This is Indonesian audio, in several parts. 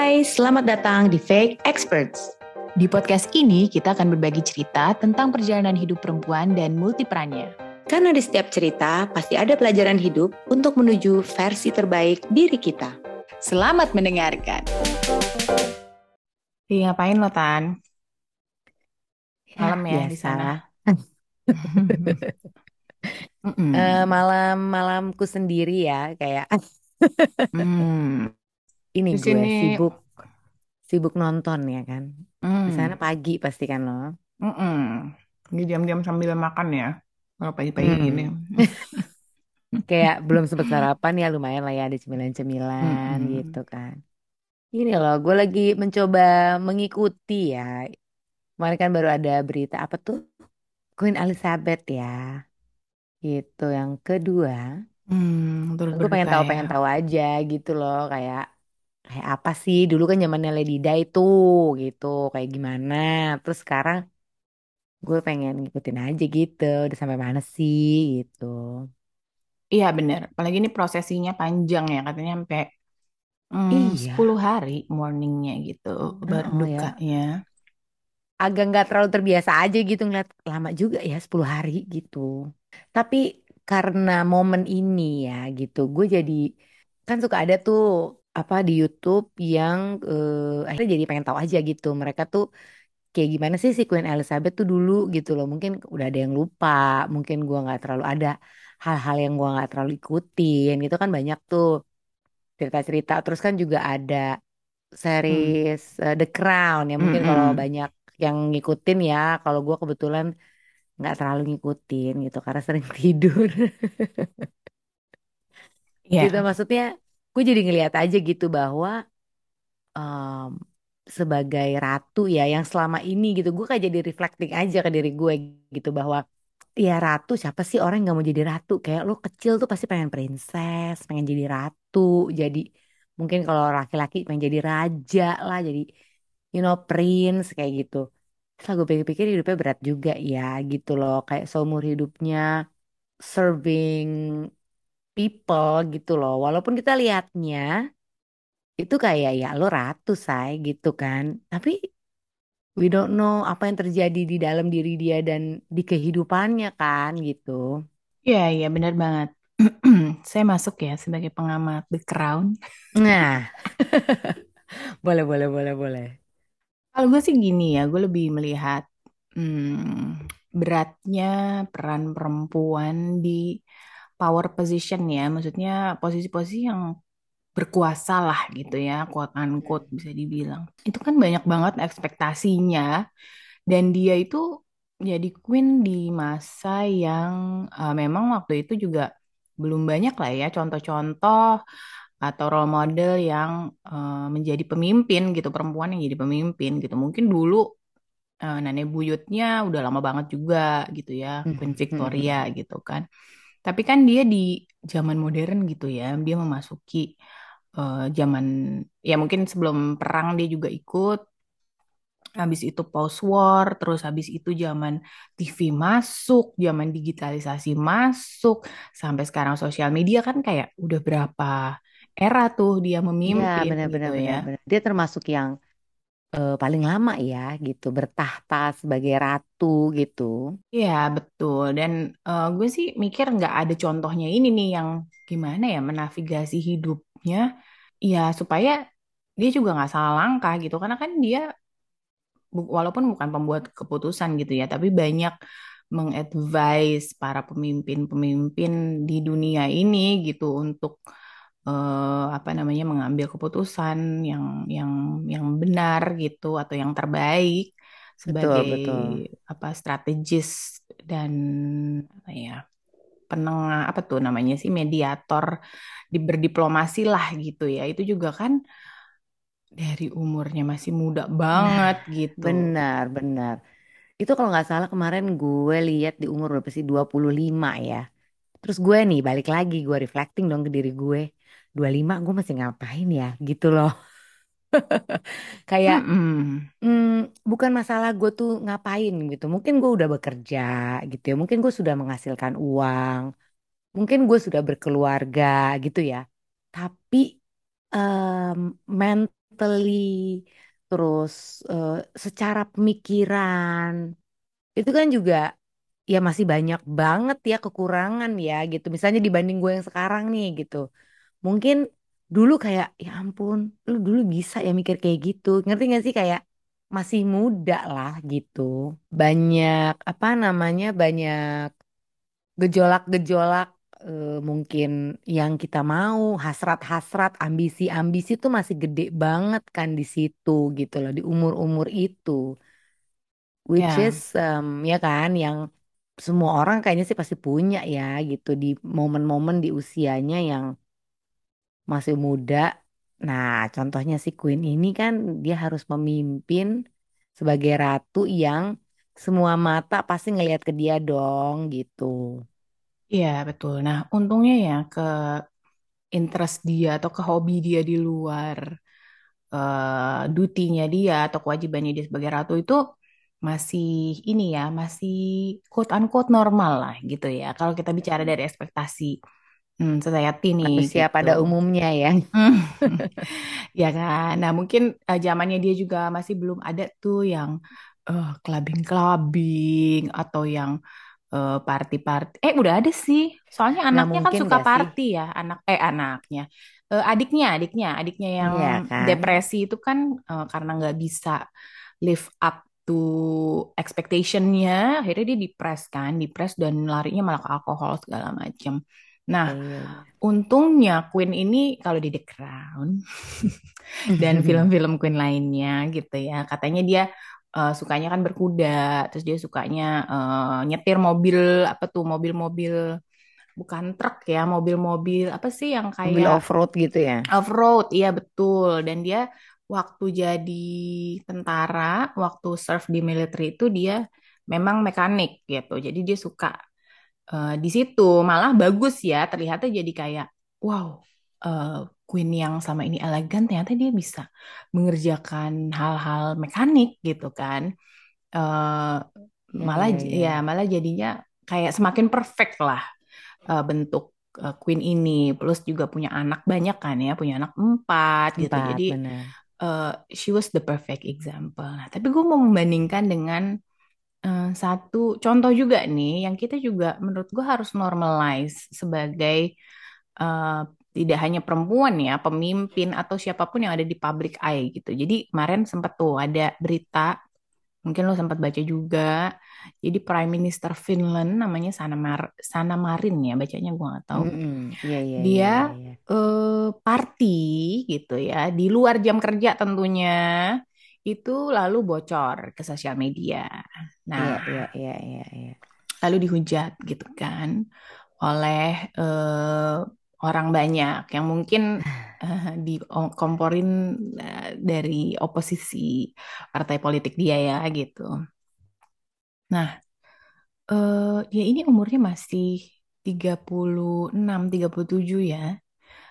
Hai, selamat datang di Fake Experts. Di podcast ini kita akan berbagi cerita tentang perjalanan hidup perempuan dan multiperannya. Karena di setiap cerita pasti ada pelajaran hidup untuk menuju versi terbaik diri kita. Selamat mendengarkan. Iya, ngapain lo, Tan? Malam ya, di biasa. sana. Mm-mm. Eh, malam-malamku sendiri ya, kayak Hmm. Ini Di gue sini, sibuk sibuk nonton ya kan. Di sana hmm. pagi pasti kan lo. Mm-mm. Ini diam-diam sambil makan ya. Kalau pagi-pagi gini. Hmm. Kayak belum sempat sarapan ya lumayan lah ya ada cemilan-cemilan Mm-mm. gitu kan. Ini loh, gue lagi mencoba mengikuti ya. Kemarin kan baru ada berita apa tuh? Queen Elizabeth ya. Gitu. Yang kedua, Hmm, gue pengen tahu ya. pengen tahu aja gitu loh kayak kayak apa sih? Dulu kan zamannya Lady Di tuh gitu. Kayak gimana? Terus sekarang gue pengen ngikutin aja gitu. Udah sampai mana sih? Gitu. Iya bener. Apalagi ini prosesinya panjang ya. Katanya sampai hmm, iya. 10 hari morningnya gitu. oh ya. Berdukanya. agak nggak terlalu terbiasa aja gitu ngeliat lama juga ya 10 hari gitu. Tapi karena momen ini ya gitu gue jadi kan suka ada tuh apa di YouTube yang eh, akhirnya jadi pengen tahu aja gitu mereka tuh kayak gimana sih si Queen Elizabeth tuh dulu gitu loh mungkin udah ada yang lupa mungkin gua nggak terlalu ada hal-hal yang gua nggak terlalu ikutin gitu kan banyak tuh cerita-cerita terus kan juga ada Hmm. series eh, The Crown ya mungkin kalau Mm-mm. banyak yang ngikutin ya kalau gua kebetulan nggak terlalu ngikutin gitu karena sering tidur gitu Iya. maksudnya gue jadi ngeliat aja gitu bahwa em, sebagai ratu ya yang selama ini gitu gue kayak jadi reflecting aja ke diri gue gitu bahwa ya ratu siapa sih orang nggak mau jadi ratu? Kayak lo kecil tuh pasti pengen princess pengen jadi ratu jadi mungkin kalau laki-laki pengen jadi raja lah jadi you know prince kayak gitu. Setelah gue pikir-pikir hidupnya berat juga ya gitu loh kayak seumur hidupnya serving people gitu loh walaupun kita lihatnya itu kayak ya lo ratu say gitu kan tapi we don't know apa yang terjadi di dalam diri dia dan di kehidupannya kan gitu. Iya, iya benar banget. Saya masuk ya sebagai pengamat The Crown. Nah, boleh boleh boleh boleh. Kalau gue sih gini ya, gue lebih melihat hmm, beratnya peran perempuan di power position ya. Maksudnya posisi-posisi yang berkuasa lah gitu ya, quote unquote bisa dibilang. Itu kan banyak banget ekspektasinya dan dia itu jadi queen di masa yang eh, memang waktu itu juga belum banyak lah ya contoh-contoh atau role model yang eh, menjadi pemimpin gitu, perempuan yang jadi pemimpin gitu. Mungkin dulu eh, nenek buyutnya udah lama banget juga gitu ya, Queen Victoria gitu kan. Tapi kan dia di zaman modern gitu ya, dia memasuki eh, zaman ya mungkin sebelum perang dia juga ikut Habis itu post war, terus habis itu zaman TV masuk, zaman digitalisasi masuk, sampai sekarang sosial media kan kayak udah berapa era tuh dia Iya memimpin benar gitu benar ya. benar. Dia termasuk yang eh, paling lama ya gitu bertahta sebagai ratu gitu. Iya betul. Dan eh, gue sih mikir nggak ada contohnya ini nih yang gimana ya menavigasi hidupnya, ya supaya dia juga nggak salah langkah gitu. Karena kan dia walaupun bukan pembuat keputusan gitu ya, tapi banyak mengadvise para pemimpin-pemimpin di dunia ini gitu untuk eh, apa namanya mengambil keputusan yang yang yang benar gitu atau yang terbaik Betul sebagai betul. apa strategis dan apa ya penengah apa tuh namanya sih mediator di berdiplomasi lah gitu ya itu juga kan dari umurnya masih muda Nah banget gitu. benar benar. Itu kalau nggak salah kemarin gue lihat di umur berapa sih 25 ya. Terus gue nih balik lagi gue reflecting dong ke diri gue. 25 gue masih ngapain ya gitu loh. Kayak Mm-mm. hmm, bukan masalah gue tuh ngapain gitu. Mungkin gue udah bekerja gitu ya. Mungkin gue sudah menghasilkan uang. Mungkin gue sudah berkeluarga gitu ya. Tapi em, mental mentally, terus eh, secara pemikiran. Itu kan juga ya masih banyak banget ya kekurangan ya gitu. Misalnya dibanding gue yang sekarang nih gitu. Mungkin dulu kayak ya ampun, lu dulu bisa ya mikir kayak gitu. Ngerti gak sih kayak masih muda lah gitu. Banyak apa namanya? Banyak gejolak-gejolak eh, mungkin yang kita mau, hasrat-hasrat, ambisi-ambisi tuh masih gede banget kan di situ gitu loh di umur-umur itu. Which Ya, is em, ya kan yang semua orang kayaknya sih pasti punya ya gitu di momen-momen di usianya yang masih muda. Nah, contohnya si Queen ini kan dia harus memimpin sebagai ratu yang semua mata pasti ngelihat ke dia dong gitu. iya betul. Nah, untungnya ya ke interest dia atau ke hobi dia di luar eh dutinya dia atau kewajibannya dia sebagai ratu itu masih ini ya, masih quote unquote normal lah gitu ya. Kalau kita bicara dari ekspektasi hmm, society nih Manusia gitu. pada umumnya ya. Hmm, ya kan. Nah, mungkin eh, zamannya dia juga masih belum ada tuh yang eh, clubbing-clubbing atau yang eh, party-party. Eh, udah ada sih. Soalnya Nah, anaknya kan mungkin suka gak sih? party ya, anak eh anaknya. Eh, adiknya, adiknya, adiknya yang Iya kan? depresi itu kan eh, karena nggak bisa live up to expectation-nya, akhirnya dia depres kan, depres dan larinya malah ke alkohol segala macam. Nah, Iya, untungnya Queen ini kalau di The Crown dan film-film Queen lainnya gitu ya. Katanya dia eh, sukanya kan berkuda, terus dia sukanya eh, nyetir mobil apa tuh mobil-mobil bukan truk ya, mobil-mobil apa sih yang Mobil kayak off-road gitu ya. off-road, iya betul. Dan dia waktu jadi tentara, waktu serve di militer itu dia memang mekanik gitu. Jadi dia suka eh, di situ. Malah bagus ya terlihatnya jadi kayak wow eh, Queen yang sama ini elegan ternyata dia bisa mengerjakan hal-hal mekanik gitu kan. Iya, malah j- iya. ya malah jadinya kayak semakin perfect lah eh, bentuk eh, Queen ini. Plus juga punya anak banyak kan ya punya anak empat gitu. Empat, jadi benar. eh, she was the perfect example. Nah tapi gue mau membandingkan dengan Eh, satu contoh juga nih yang kita juga menurut gue harus normalize sebagai eh, tidak hanya perempuan ya pemimpin atau siapa pun yang ada di public eye gitu. Jadi kemarin sempat tuh ada berita mungkin lo sempat baca juga. Jadi Prime Minister Finland namanya Sanna Mar Sanna Marin ya bacanya gue nggak tahu. Mm-mm. Iya, iya, iya, Dia iya, iya. eh, party gitu ya di luar jam kerja tentunya itu lalu bocor ke sosial media. Nah, Iya, iya, iya, iya, iya. lalu dihujat gitu kan oleh eh, orang banyak yang mungkin eh, dikomporin eh, dari oposisi partai politik dia ya gitu. Nah, eh, dia ini umurnya masih tiga tiga puluh enam tiga puluh tujuh ya.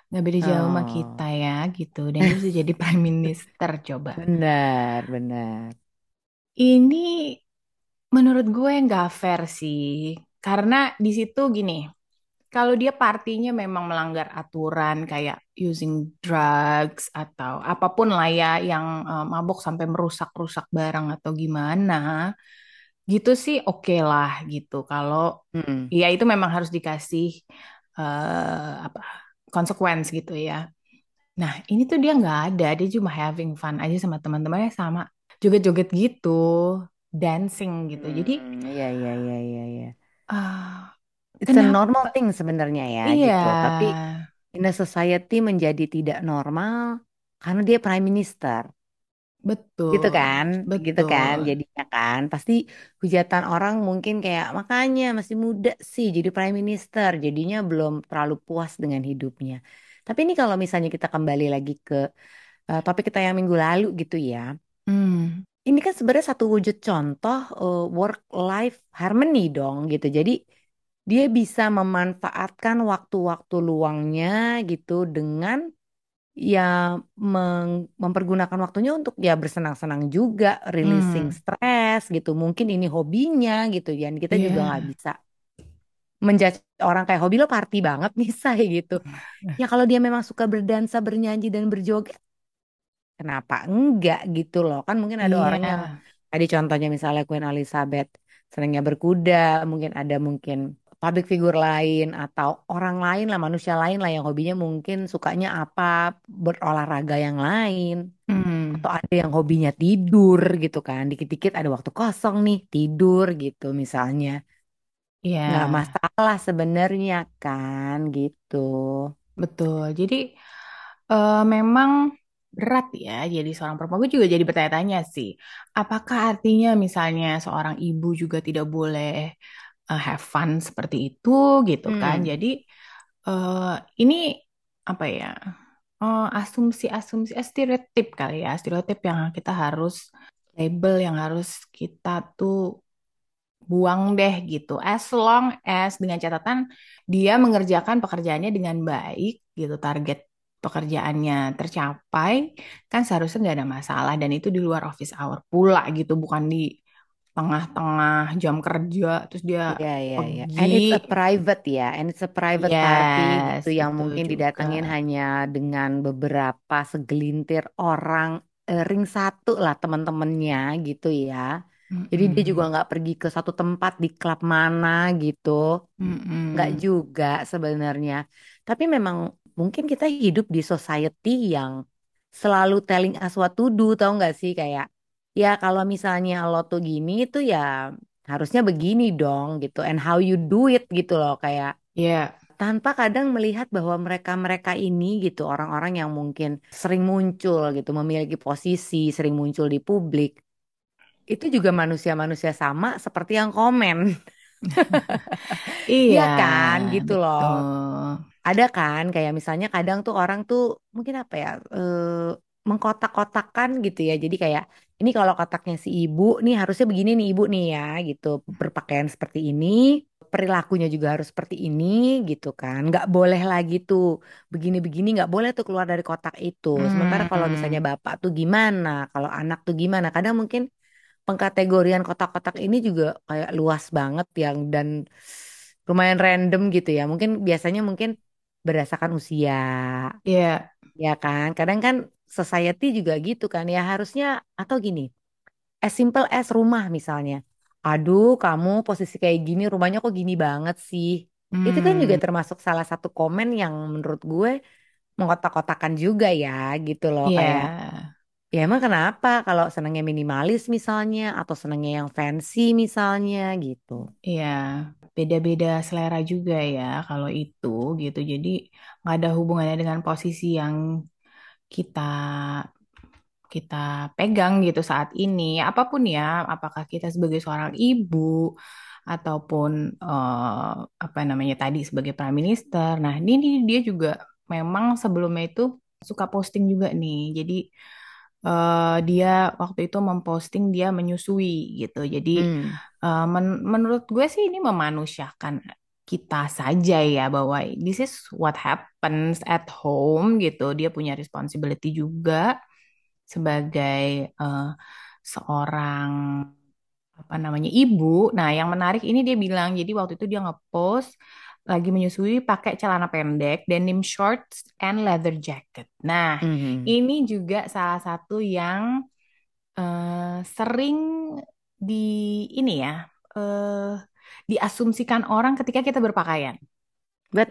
Nggak beda jauh sama kita Oh, ya gitu. Dan dia bisa jadi prime minister coba. benar, benar. Ini menurut gue nggak fair sih. Karena di situ gini, kalau dia partinya memang melanggar aturan kayak using drugs atau apa pun lah ya yang eh, mabok sampai merusak-rusak barang atau gimana, gitu sih oke lah gitu. Kalau Mm-mm. ya itu memang harus dikasih eh, apa konsekuensi gitu ya. Nah ini tuh dia nggak ada, dia cuma having fun aja sama teman-temannya sama joget-joget gitu, dancing gitu. Jadi Hmm, iya, iya, iya, iya, iya. ah It's a kenapa? normal thing sebenarnya ya Iya, gitu. Tapi in a society menjadi tidak normal karena dia prime minister. Gitu betul, kan, gitu kan, betul. jadinya kan pasti hujatan orang mungkin kayak makanya masih muda sih jadi prime minister, jadinya belum terlalu puas dengan hidupnya. Tapi ini kalau misalnya kita kembali lagi ke eh, topik kita yang minggu lalu gitu ya, Hmm, ini kan sebenarnya satu wujud contoh work life harmony dong gitu. Jadi dia bisa memanfaatkan waktu-waktu luangnya gitu dengan ya meng- mempergunakan waktunya untuk ya bersenang-senang juga, releasing hmm, stres gitu. Mungkin ini hobinya gitu ya. Kita juga nggak iya. bisa menjudge orang kayak hobi lo party banget nih say gitu. Ya kalau dia memang suka berdansa, bernyanyi dan berjoget, kenapa enggak gitu loh. Kan mungkin ada Iya, orang yang tadi contohnya misalnya Queen Elizabeth senangnya berkuda, mungkin ada mungkin public figure lain atau orang lain lah, manusia lain lah yang hobinya mungkin sukanya apa, berolahraga yang lain. hmm, Atau ada yang hobinya tidur gitu kan. Dikit-dikit ada waktu kosong nih, tidur gitu misalnya. iya, Nggak masalah sebenarnya kan gitu. betul. Jadi eh, memang berat ya jadi seorang perempuan. Gue juga jadi bertanya-tanya sih, apakah artinya misalnya seorang ibu juga tidak boleh eh, have fun seperti itu gitu kan? Hmm, Jadi eh, ini apa ya? eh, asumsi-asumsi, eh, stereotip kali ya, stereotip yang kita harus label, yang harus kita tuh buang deh gitu. As long as dengan catatan dia mengerjakan pekerjaannya dengan baik gitu, target pekerjaannya tercapai, kan seharusnya nggak ada masalah dan itu di luar office hour pula gitu, bukan di tengah-tengah jam kerja terus dia iya iya iya. pergi. And it's a private ya, and it's a private party Yes, gitu yang mungkin juga. didatengin hanya dengan beberapa segelintir orang eh, ring satu lah teman-temannya gitu ya. Jadi dia juga nggak pergi ke satu tempat di klub mana gitu. Nggak Mm-mm. juga sebenarnya. Tapi memang mungkin kita hidup di society yang selalu telling us what to do, tau nggak sih? Kayak, ya kalau misalnya lo tuh gini tuh ya harusnya begini dong gitu. And how you do it gitu loh. Kayak Ya, tanpa kadang melihat bahwa mereka-mereka ini gitu, orang-orang yang mungkin sering muncul gitu, memiliki posisi, sering muncul di publik. Itu juga manusia-manusia sama seperti yang komen. iya, Iya kan, gitu loh. betul. Ada kan kayak misalnya kadang tuh orang tuh mungkin apa ya eh, mengkotak-kotakan gitu ya. Jadi kayak ini kalau kotaknya si ibu nih harusnya begini nih ibu nih ya gitu. Berpakaian seperti ini, perilakunya juga harus seperti ini gitu kan. Nggak boleh lagi tuh begini-begini nggak boleh tuh keluar dari kotak itu. Sementara kalau misalnya Hmm, bapak tuh gimana, kalau anak tuh gimana. Kadang mungkin pengkategorian kotak-kotak ini juga kayak luas banget yang dan lumayan random gitu ya. Mungkin biasanya mungkin berdasarkan usia, iya. ya kan? Kadang kan society juga gitu kan ya harusnya atau gini, as simple as rumah misalnya. Aduh, kamu posisi kayak gini, rumahnya kok gini banget sih. Itu kan juga Hmm, termasuk salah satu komen yang menurut gue mengkotak-kotakan juga ya gitu loh kayak iya. Ya emang kenapa kalau senangnya minimalis misalnya atau senangnya yang fancy misalnya gitu. Iya, beda-beda selera juga ya kalau itu gitu. Jadi nggak ada hubungannya dengan posisi yang kita kita pegang gitu saat ini. Apa pun ya, apakah kita sebagai seorang ibu ataupun eh, apa namanya tadi sebagai prime minister. Nah, ini dia juga memang sebelumnya itu suka posting juga nih. Jadi eh, dia waktu itu memposting dia menyusui gitu. Jadi Hmm, eh, men- menurut gue sih ini memanusiakan kita saja ya bahwa this is what happens at home gitu. Dia punya responsibility juga sebagai eh, seorang apa namanya ibu. Nah, yang menarik ini dia bilang jadi waktu itu dia ngepost lagi menyusui pakai celana pendek, denim shorts and leather jacket. Nah, mhm. ini juga salah satu yang eh, sering di ini ya eh diasumsikan orang ketika kita berpakaian.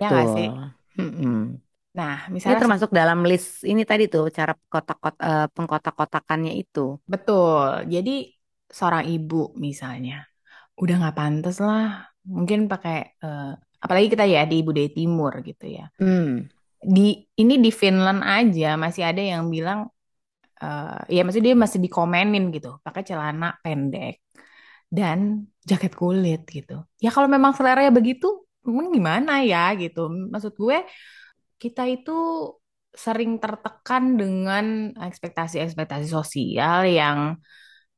Ya nggak sih? Betul. Mm-mm. Nah, Ini misalnya termasuk dalam list ini tadi tuh cara kotak-kot eh, pengkotak-kotakannya itu. betul. Jadi seorang ibu misalnya udah nggak pantas lah. Mungkin pakai eh, apalagi kita ya di budaya timur gitu ya. Hmm. Di ini di Finland aja masih ada yang bilang eh, ya maksudnya dia masih dikomenin gitu, pakai celana pendek dan jaket kulit gitu. Ya kalau memang seleranya begitu, emang gimana ya gitu. Maksud gue kita itu sering tertekan dengan ekspektasi-ekspektasi sosial yang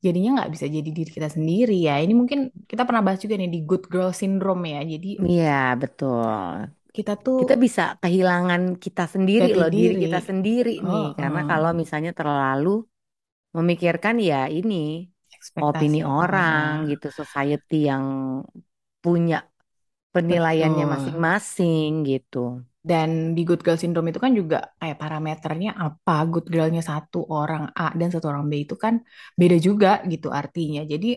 jadinya nggak bisa jadi diri kita sendiri ya. Ini mungkin kita pernah bahas juga nih di good girl syndrome ya. Jadi Iya, betul. kita tuh Kita bisa kehilangan kita sendiri loh, diri diri. kita sendiri nih. Oh, Karena oh. kalau misalnya terlalu memikirkan ya ini opini orang orang. gitu, society yang punya penilaiannya Betul. masing-masing gitu. Dan di good girl syndrome itu kan juga kayak parameternya apa, good girlnya satu orang A dan satu orang B itu kan beda juga gitu artinya. Jadi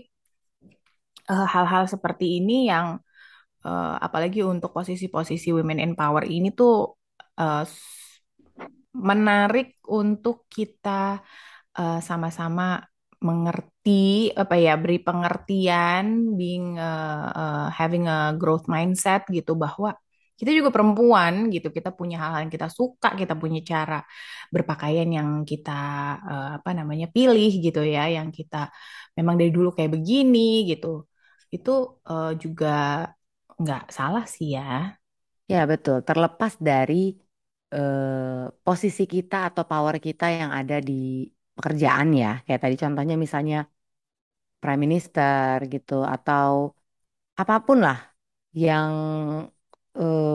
eh, hal-hal seperti ini yang eh, apalagi untuk posisi-posisi women in power ini tuh eh, s- menarik untuk kita eh, sama-sama mengerti apa ya beri pengertian being eh, eh, having a growth mindset gitu bahwa kita juga perempuan gitu kita punya hal-hal yang kita suka kita punya cara berpakaian yang kita eh, apa namanya pilih gitu ya yang kita memang dari dulu kayak begini gitu. Itu eh, juga nggak salah sih ya. Ya betul, terlepas dari eh, posisi kita atau power kita yang ada di pekerjaan ya. Kayak tadi contohnya misalnya Prime Minister gitu atau apa pun lah yang eh,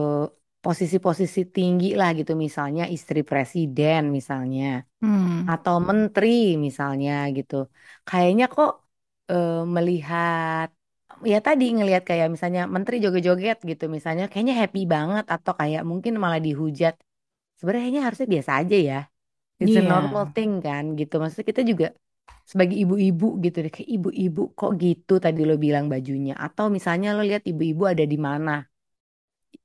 posisi-posisi tinggi lah gitu misalnya istri presiden misalnya hmm atau menteri misalnya gitu. Kayaknya kok eh, melihat ya tadi ngelihat kayak misalnya menteri joget-joget gitu misalnya kayaknya happy banget atau kayak mungkin malah dihujat. Sebenarnya harusnya biasa aja ya. It's a iya normal thing kan gitu. Maksudnya kita juga sebagai ibu-ibu gitu deh. Kayak ibu-ibu kok gitu tadi lo bilang bajunya. Atau misalnya lo lihat ibu-ibu ada di mana.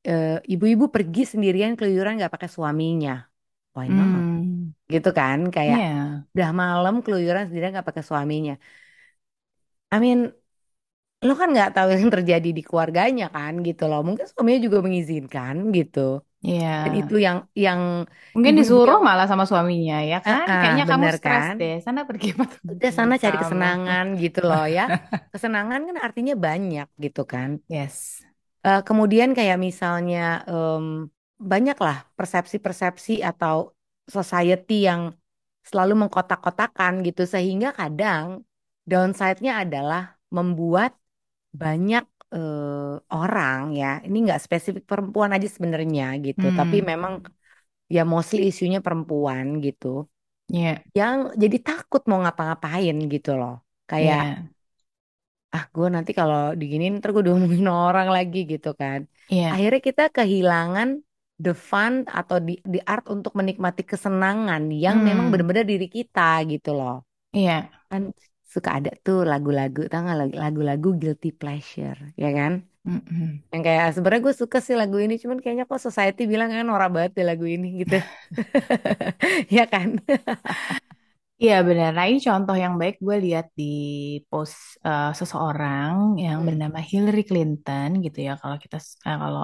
Eh, Ibu-ibu pergi sendirian keluyuran nggak pakai suaminya. Why not? hmm Gitu kan. Kayak iya udah malam keluyuran sendirian nggak pakai suaminya. I mean, lo kan nggak tahu yang terjadi di keluarganya kan gitu loh. Mungkin suaminya juga mengizinkan gitu. Iya Dan itu yang yang Mungkin disuruh yang malah sama suaminya ya kan? ah, Kayaknya kamu stres kan? deh. Sana pergi Udah sana cari kesenangan gitu loh ya. Kesenangan kan artinya banyak gitu kan. Yes. Eh, kemudian kayak misalnya em, banyak lah persepsi-persepsi atau society yang selalu mengkotak-kotakan gitu sehingga kadang downside-nya adalah membuat banyak eh, orang ya. Ini nggak spesifik perempuan aja sebenarnya gitu, tapi Hmm. memang ya mostly isunya perempuan gitu Iya. yang jadi takut mau ngapa-ngapain gitu loh. Kayak Iya. ah gue nanti kalau diginin ntar gue diomongin orang lagi gitu kan. Iya. Akhirnya kita kehilangan the fun atau di, the art untuk menikmati kesenangan yang memang Hmm. benar-benar diri kita gitu loh. Iya. Kan suka ada tuh lagu-lagu, tau lagu- lagu-lagu guilty pleasure, ya kan? Mm-mm. Yang kayak sebenarnya gue suka sih lagu ini, cuman kayaknya kok society bilang kan norak banget deh lagu ini gitu. Ya kan? Iya benar. Nah ini contoh yang baik gue lihat di post eh, seseorang yang Hmm. bernama Hillary Clinton gitu ya. Kalau kita eh, kalau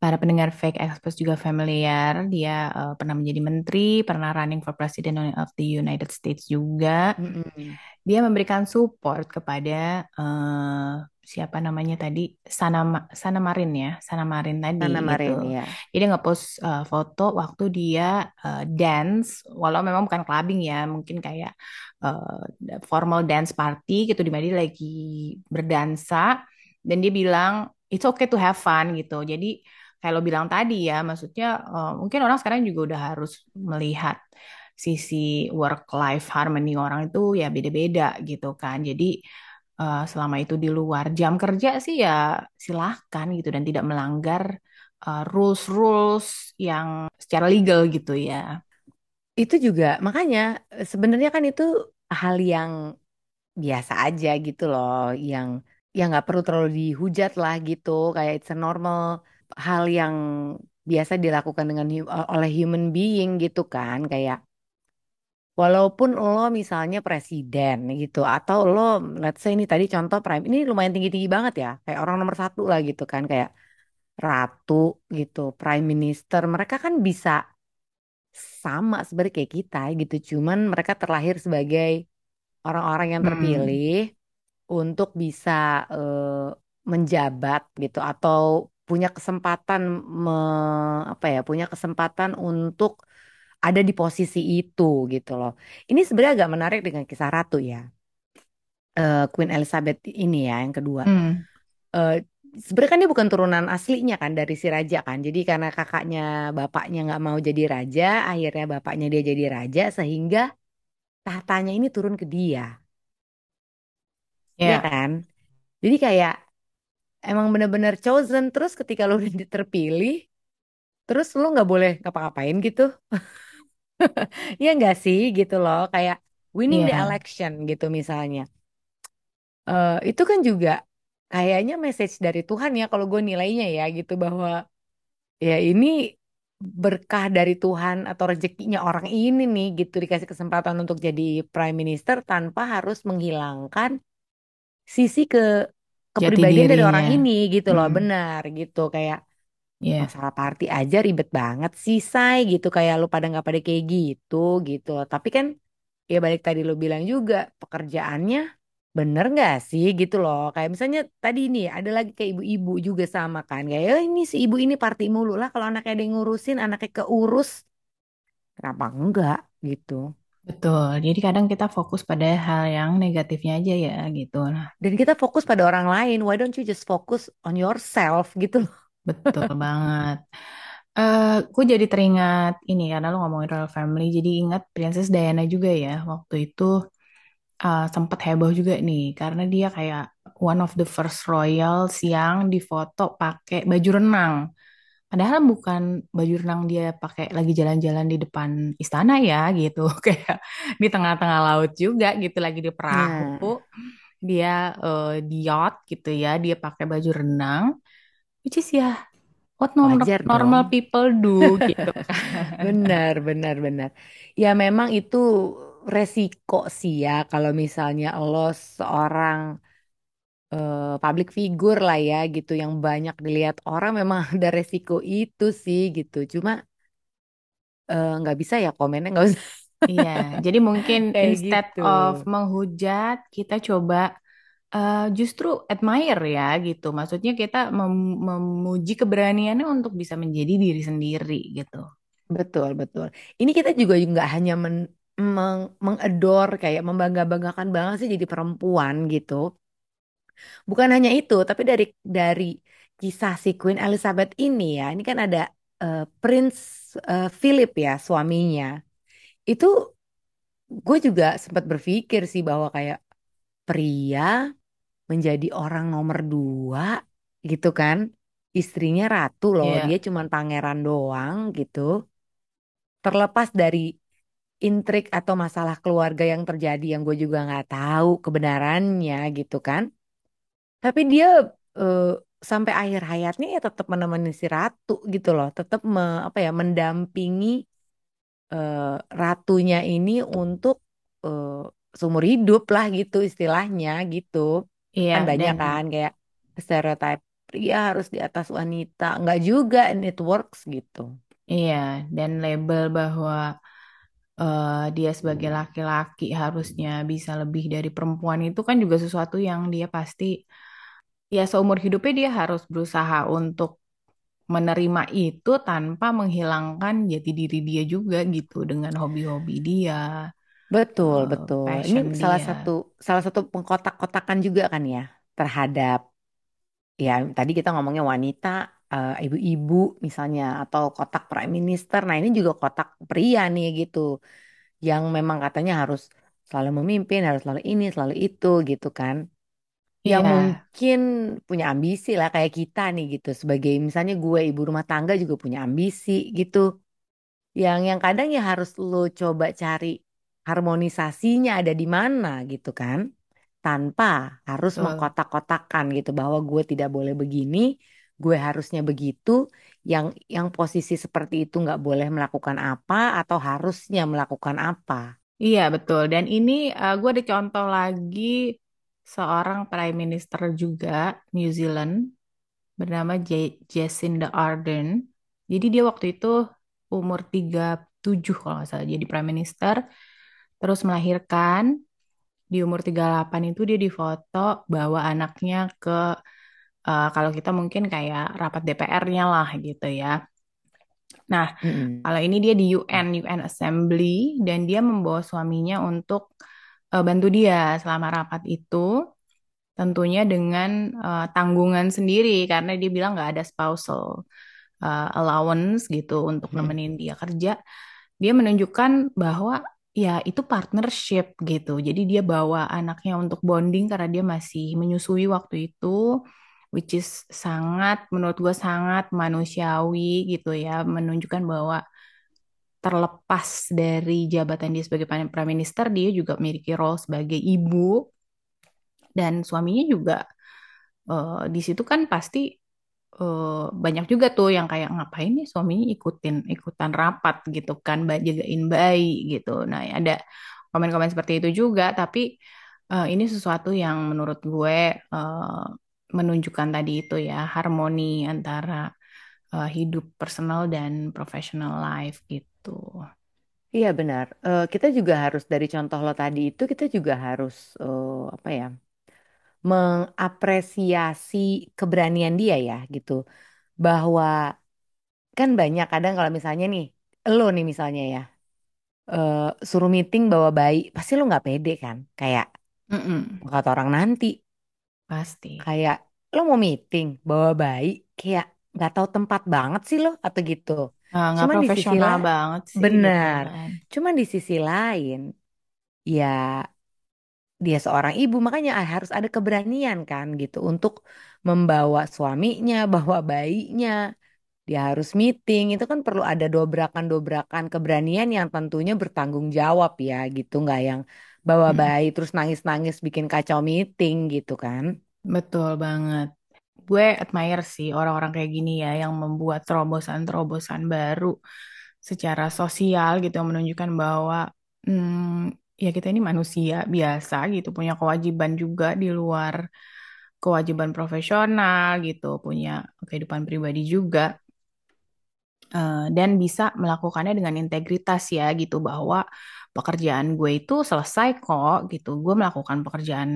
para pendengar Fake Express juga familiar, dia eh, pernah menjadi menteri, pernah running for President of the United States juga. Mm-mm. dia memberikan support kepada eh, siapa namanya tadi Sana Sana Marin ya Sana Marin tadi Sana Marin gitu ya. jadi ngepost eh, foto waktu dia eh, dance walau memang bukan clubbing ya mungkin kayak eh, formal dance party gitu di mana dia lagi berdansa dan dia bilang it's okay to have fun gitu jadi kalau bilang tadi ya maksudnya eh, mungkin orang sekarang juga udah harus melihat sisi work life harmony orang itu ya beda-beda gitu kan. Jadi eh, selama itu di luar. Jam kerja sih ya silahkan gitu dan tidak melanggar eh, rules-rules yang secara legal gitu ya. Itu juga makanya eh, sebenarnya kan itu hal yang biasa aja gitu loh, yang yang nggak perlu terlalu dihujat lah gitu, kayak it's a normal hal yang biasa dilakukan dengan oleh human being gitu kan, kayak walaupun lo misalnya presiden gitu atau lo let's say ini tadi contoh prime ini lumayan tinggi-tinggi banget ya, kayak orang nomor satu lah gitu kan, kayak ratu gitu, prime minister, mereka kan bisa sama sebenarnya kayak kita gitu, cuman mereka terlahir sebagai orang-orang yang Hmm. terpilih untuk bisa eh, menjabat gitu atau punya kesempatan me- apa ya punya kesempatan untuk ada di posisi itu gitu loh. Ini sebenarnya agak menarik dengan kisah ratu ya. Eh, Queen Elizabeth ini ya yang kedua. Hmm. Eh, sebenarnya kan dia bukan turunan aslinya kan dari si raja kan. Jadi karena kakaknya bapaknya nggak mau jadi raja, akhirnya bapaknya dia jadi raja sehingga tahtanya ini turun ke dia. Iya Ya. kan? Jadi kayak emang bener-bener chosen terus ketika lu udah terpilih terus lo nggak boleh ngapa-ngapain gitu ya nggak sih gitu loh kayak winning the Iya, election gitu misalnya. Eh, itu kan juga kayaknya message dari Tuhan ya kalau gue nilainya ya gitu bahwa ya ini berkah dari Tuhan atau rezekinya orang ini nih gitu dikasih kesempatan untuk jadi prime minister tanpa harus menghilangkan sisi ke jati kepribadian dari orang ini gitu loh Hmm, benar gitu kayak iya, masalah party aja ribet banget sih say gitu. Kayak lu pada nggak pada kayak gitu gitu. Tapi kan ya balik tadi lu bilang juga pekerjaannya bener nggak sih gitu loh. Kayak misalnya tadi ini ada lagi kayak ibu-ibu juga sama kan. Kayak "Eh, ini si ibu ini party mulu lah kalau anaknya ada yang ngurusin anaknya keurus. Kenapa enggak gitu. Betul. Jadi kadang kita fokus pada hal yang negatifnya aja ya gitu. Nah, dan kita fokus pada orang lain. Why don't you just focus on yourself gitu loh betul banget. Eh, gue jadi teringat ini karena lo ngomongin royal family, jadi ingat Princess Diana juga ya. Waktu itu uh, sempat heboh juga nih karena dia kayak one of the first royals yang difoto pakai baju renang. Padahal bukan baju renang dia pakai lagi jalan-jalan di depan istana ya gitu, kayak di tengah-tengah laut juga gitu lagi di perahu. nah Dia eh, di yacht gitu ya, dia pakai baju renang, which is ya what normal wajar normal dong people do gitu kan. Benar, benar, benar. Ya memang itu resiko sih ya kalau misalnya lo seorang eh, public figure lah ya gitu yang banyak dilihat orang memang ada resiko itu sih gitu. Cuma eh, nggak bisa ya komennya nggak usah Iya, jadi mungkin kayak instead gitu. of menghujat, kita coba eh, justru admire ya gitu. Maksudnya kita mem- memuji keberaniannya untuk bisa menjadi diri sendiri gitu. Betul, betul. Ini kita juga nggak hanya men meng mengadore kayak membangga-banggakan banget sih jadi perempuan gitu. Bukan hanya itu, tapi dari dari kisah si Queen Elizabeth ini ya, ini kan ada eh, Prince eh, Philip ya suaminya. Itu gue juga sempat berpikir sih bahwa kayak pria menjadi orang nomor dua gitu kan. Istrinya ratu loh, dia Iya, cuman pangeran doang gitu. Terlepas dari intrik atau masalah keluarga yang terjadi yang gue juga nggak tahu kebenarannya gitu kan. Tapi dia eh, sampai akhir hayatnya ya tetap menemani si ratu gitu loh, tetap me- apa ya mendampingi eh, ratunya ini untuk eh, seumur hidup lah gitu istilahnya gitu. Iya Kan banyak dan kan kayak stereotip pria harus di atas wanita, nggak juga and it works gitu. iya dan label bahwa eh, dia sebagai laki-laki harusnya bisa lebih dari perempuan itu kan juga sesuatu yang dia pasti ya seumur hidupnya dia harus berusaha untuk menerima itu tanpa menghilangkan jati diri dia juga gitu dengan hobi-hobi dia, Betul, eh, betul. Ini passion salah dia. satu salah satu pengkotak-kotakan juga kan ya terhadap ya tadi kita ngomongnya wanita, eh, ibu-ibu misalnya atau kotak prime minister. Nah, ini juga kotak pria nih gitu yang memang katanya harus selalu memimpin, harus selalu ini, selalu itu gitu kan. Yang Iya, mungkin punya ambisi lah kayak kita nih gitu. Sebagai misalnya gue ibu rumah tangga juga punya ambisi gitu. Yang yang kadang ya harus lo coba cari harmonisasinya ada di mana gitu kan. Tanpa harus mengkotak-kotakan gitu bahwa gue tidak boleh begini, gue harusnya begitu. Yang yang posisi seperti itu nggak boleh melakukan apa atau harusnya melakukan apa. Iya, betul. Dan ini eh, gue ada contoh lagi seorang prime minister juga New Zealand bernama J- Jacinda Ardern. Jadi dia waktu itu umur 37 kalau nggak salah jadi prime minister, terus melahirkan. Di umur 38 itu dia difoto bawa anaknya ke eh, kalau kita mungkin kayak rapat DPR-nya lah gitu ya. Nah, Mm-mm. kalau ini dia di UN, UN Assembly, dan dia membawa suaminya untuk eh, bantu dia selama rapat itu, tentunya dengan eh, tanggungan sendiri, karena dia bilang nggak ada spousal eh, allowance gitu untuk nemenin dia kerja. Dia menunjukkan bahwa ya itu partnership gitu. Jadi dia bawa anaknya untuk bonding karena dia masih menyusui waktu itu which is sangat menurut gue sangat manusiawi gitu ya menunjukkan bahwa terlepas dari jabatan dia sebagai prime minister dia juga memiliki role sebagai ibu dan suaminya juga uh, di situ kan pasti uh, banyak juga tuh yang kayak ngapain nih suaminya ikutin ikutan rapat gitu kan jagain bayi gitu nah ada komen-komen seperti itu juga tapi uh, ini sesuatu yang menurut gue uh, menunjukkan tadi itu ya harmoni antara uh, hidup personal dan professional life gitu. Iya benar. Uh, kita juga harus dari contoh lo tadi itu kita juga harus uh, apa ya mengapresiasi keberanian dia ya gitu. Bahwa kan banyak kadang kalau misalnya nih lo nih misalnya ya uh, suruh meeting bawa bayi pasti lo nggak pede kan kayak mm -mm. kata orang nanti pasti kayak lo mau meeting bawa bayi kayak nggak tahu tempat banget sih lo atau gitu. Nggak Cuman profesional di sisi banget sih. Benar. Gitu kan. Cuman di sisi lain, ya dia seorang ibu makanya harus ada keberanian kan gitu untuk membawa suaminya, bawa bayinya. Dia harus meeting, itu kan perlu ada dobrakan-dobrakan keberanian yang tentunya bertanggung jawab ya gitu, nggak yang bawa hmm. bayi terus nangis-nangis bikin kacau meeting gitu kan. Betul banget. Gue admire sih orang-orang kayak gini ya yang membuat terobosan-terobosan baru secara sosial gitu menunjukkan bahwa hmm, ya kita ini manusia biasa gitu punya kewajiban juga di luar kewajiban profesional gitu punya kehidupan pribadi juga uh, dan bisa melakukannya dengan integritas ya gitu bahwa pekerjaan gue itu selesai kok gitu. Gue melakukan pekerjaan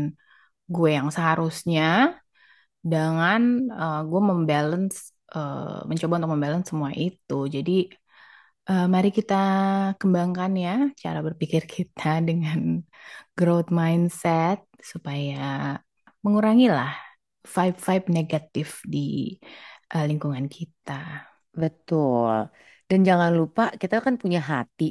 gue yang seharusnya dengan uh, gue membalance uh, mencoba untuk membalance semua itu. Jadi Uh, mari kita kembangkan ya cara berpikir kita dengan growth mindset supaya mengurangi lah vibe-vibe negatif di uh, lingkungan kita. Betul. Dan jangan lupa kita kan punya hati.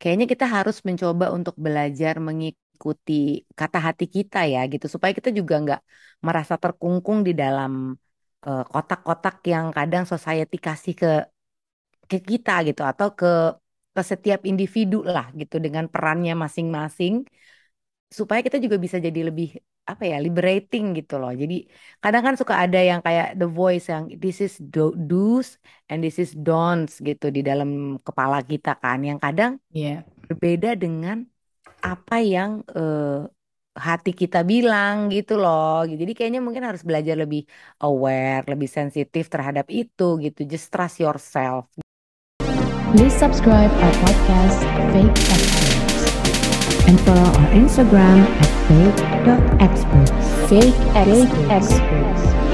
Kayaknya kita harus mencoba untuk belajar mengikuti kata hati kita ya gitu supaya kita juga nggak merasa terkungkung di dalam eh, kotak-kotak uh, yang kadang society kasih ke ke kita gitu atau ke ke setiap individu lah gitu dengan perannya masing-masing supaya kita juga bisa jadi lebih apa ya liberating gitu loh. Jadi kadang kan suka ada yang kayak the voice yang this is do do's and this is don'ts gitu di dalam kepala kita kan yang kadang yeah. berbeda dengan apa yang uh, hati kita bilang gitu loh. Jadi kayaknya mungkin harus belajar lebih aware, lebih sensitif terhadap itu gitu. Just trust yourself. Please subscribe our podcast Fake Experts and follow our Instagram at fake.experts. Fake Experts. Fake experts.